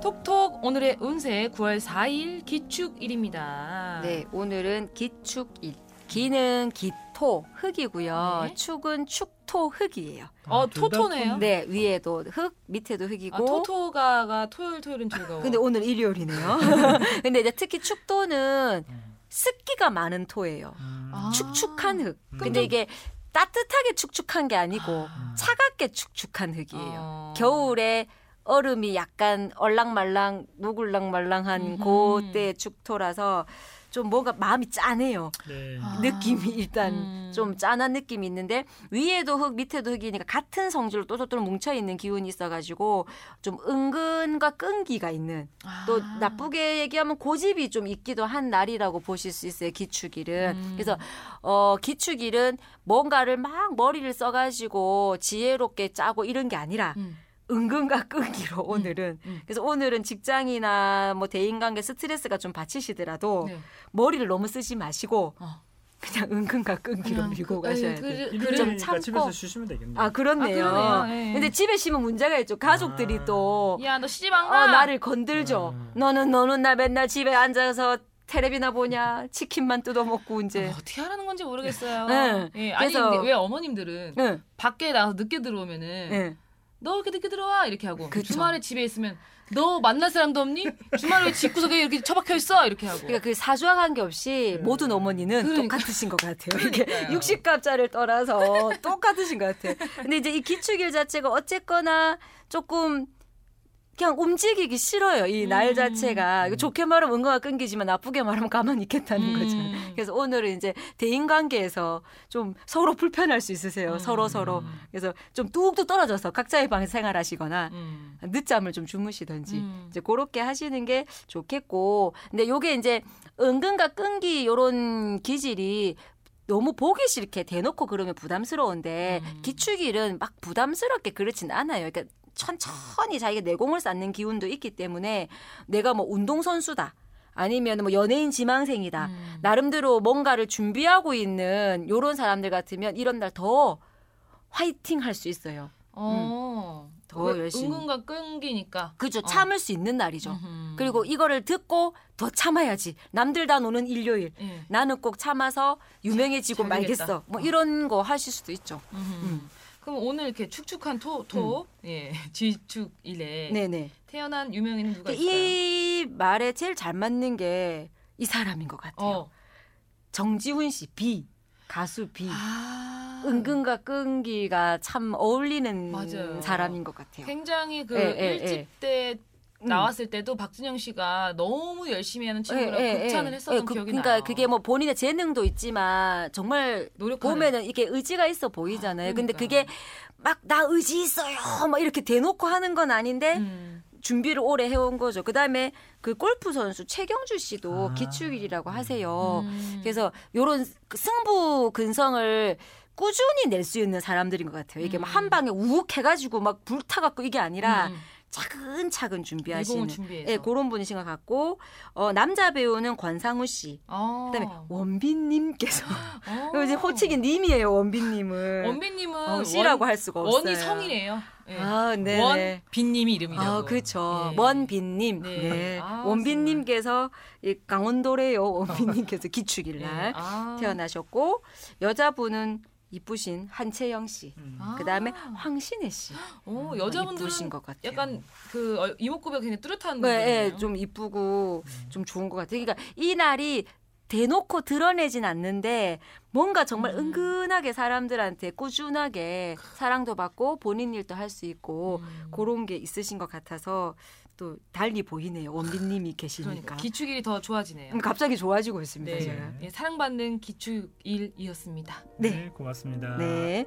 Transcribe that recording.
톡톡 오늘의 운세 9월 4일 기축일입니다. 네, 오늘은 기축일. 기는 기토 흙이고요. 네. 축은 축토 흙이에요. 어, 둘다 토토네요? 토- 네, 위에도 흙, 밑에도 흙이고. 아, 토토가가 토요일 토요일은 즐거워. 근데 오늘 일요일이네요. 근데 이제 특히 축토는 음. 습기가 많은 토예요. 음. 아. 축축한 흙. 음. 근데 이게 따뜻하게 축축한 게 아니고 음. 차갑게 축축한 흙이에요. 어. 겨울에 얼음이 약간 얼랑말랑 누굴랑말랑한 음흠. 그때 축토라서 좀 뭔가 마음이 짠해요. 네. 아. 느낌이 일단 음. 좀 짠한 느낌이 있는데 위에도 흙 밑에도 흙이니까 같은 성질로 또또또 뭉쳐 있는 기운이 있어가지고 좀 은근과 끈기가 있는 아. 또 나쁘게 얘기하면 고집이 좀 있기도 한 날이라고 보실 수 있어요 기축일은 음. 그래서 어 기축일은 뭔가를 막 머리를 써가지고 지혜롭게 짜고 이런 게 아니라 음. 은근과 끈기로 오늘은 음. 그래서 오늘은 직장이나 뭐 대인관계 스트레스가 좀 받치시더라도 네. 머리를 너무 쓰지 마시고 어. 그냥 은근과 끈기로 그냥 밀고 그- 가셔야 그- 돼요. 그- 좀 일요일이니까 참고. 집에서 쉬시면 되겠네요. 아 그렇네요. 아, 그러네요. 예. 근데 집에 쉬면 문제가 있죠. 가족들이 아. 또 야, 너 시집 안 어, 가? 나를 건들죠. 음. 너는 너는 나 맨날 집에 앉아서 텔레비나 보냐, 치킨만 뜯어 먹고 이제. 어, 어떻게 하라는 건지 모르겠어요. 네. 예, 아니 그래서- 근데 왜 어머님들은 응, 밖에 나가서 늦게 들어오면은 응. 너 이렇게 늦게 들어와 이렇게 하고 그쵸. 주말에 집에 있으면 너 만날 사람도 없니? 주말에 왜 집구석에 이렇게 처박혀 있어? 이렇게 하고. 그러니까 그 사주와 관계없이 네. 모든 어머니는 그러니까. 똑같으신 것 같아요. 이게 그러니까요. 60갑자를 떠나서 똑같으신 것 같아요. 근데 이제 이 기축일 자체가 어쨌거나 조금 그냥 움직이기 싫어요. 이날 음. 자체가 좋게 말하면 은거가 끊기지만 나쁘게 말하면 가만히 있겠다는 음. 거죠. 그래서 오늘은 이제 대인 관계에서 좀 서로 불편할 수 있으세요. 음. 서로 서로. 그래서 좀 뚝뚝 떨어져서 각자의 방에 생활하시거나 음. 늦잠을 좀 주무시든지 음. 이제 그렇게 하시는 게 좋겠고 근데 요게 이제 은근과 끈기 요런 기질이 너무 보기 싫게 대놓고 그러면 부담스러운데 음. 기축일은 막 부담스럽게 그렇진 않아요. 그러니까 천천히 자기가 내공을 쌓는 기운도 있기 때문에 내가 뭐 운동선수다. 아니면 뭐 연예인 지망생이다. 음. 나름대로 뭔가를 준비하고 있는 요런 사람들 같으면 이런 날 더 화이팅 할 수 있어요. 어. 음. 더그 열심히. 은근과 끈기니까. 그죠. 어. 참을 수 있는 날이죠. 음흠. 그리고 이거를 듣고 더 참아야지. 남들 다 노는 일요일. 예. 나는 꼭 참아서 유명해지고 잘 말겠어. 뭐 어. 이런 거 하실 수도 있죠. 음. 그럼 오늘 이렇게 축축한 토, 토, 예, 지축일에 네네. 태어난 유명인은 누가 있을까요? 이 말에 제일 잘 맞는 게 이 사람인 것 같아요. 어. 정지훈 씨, 비. 가수 비. 아. 은근과 끈기가 참 어울리는 맞아요. 사람인 것 같아요. 굉장히 그 예, 예, 일집 예. 때 음. 나왔을 때도 박진영 씨가 너무 열심히 하는 친구라고 예, 예, 극찬을 예. 했었던 예, 그, 기억이 그러니까 나요. 그게 뭐 본인의 재능도 있지만 정말 노력하는. 보면은 이게 의지가 있어 보이잖아요. 아, 근데 그러니까. 그게 막 나 의지 있어요. 막 이렇게 대놓고 하는 건 아닌데 음. 준비를 오래 해온 거죠. 그 다음에 그 골프 선수 최경주 씨도 아. 기축일이라고 하세요. 음. 그래서 요런 그 승부 근성을 꾸준히 낼 수 있는 사람들인 것 같아요. 이게 음. 막한 방에 우욱 해가지고 막 불타갖고 이게 아니라 음. 차근차근 준비하시는. 예, 그런 분이신 것 같고 어, 남자 배우는 권상우 씨. 어. 그다음에 원빈님께서 어. 이제 호칭이 님이에요. 원빈님은 원빈님은 어, 씨라고 원, 할 수가 없어요. 원이 성이래요. 예. 아, 네. 원빈님이 이름이라고. 아, 그렇죠. 예. 원빈님. 네. 네. 아, 원빈님께서 이 강원도래요. 원빈님께서 기축일 예. 날 아. 태어나셨고 여자분은 이쁘신 한채영 씨. 음. 아. 그다음에 황신혜 씨. 오, 이쁘신 여자분들은 것 같아요. 약간 그 어, 이목구비가 굉장히 뚜렷한 네. 예, 좀 이쁘고 좀 좋은 것 같아요. 그러니까 이 날이 대놓고 드러내진 않는데 뭔가 정말 음. 은근하게 사람들한테 꾸준하게 사랑도 받고 본인 일도 할 수 있고 음. 그런 게 있으신 것 같아서 또 달리 보이네요. 원빈님이 그러니까 계시니까. 기축일이 더 좋아지네요. 음, 갑자기 좋아지고 있습니다. 네. 제가. 예, 사랑받는 기축일이었습니다. 네. 네, 고맙습니다. 네.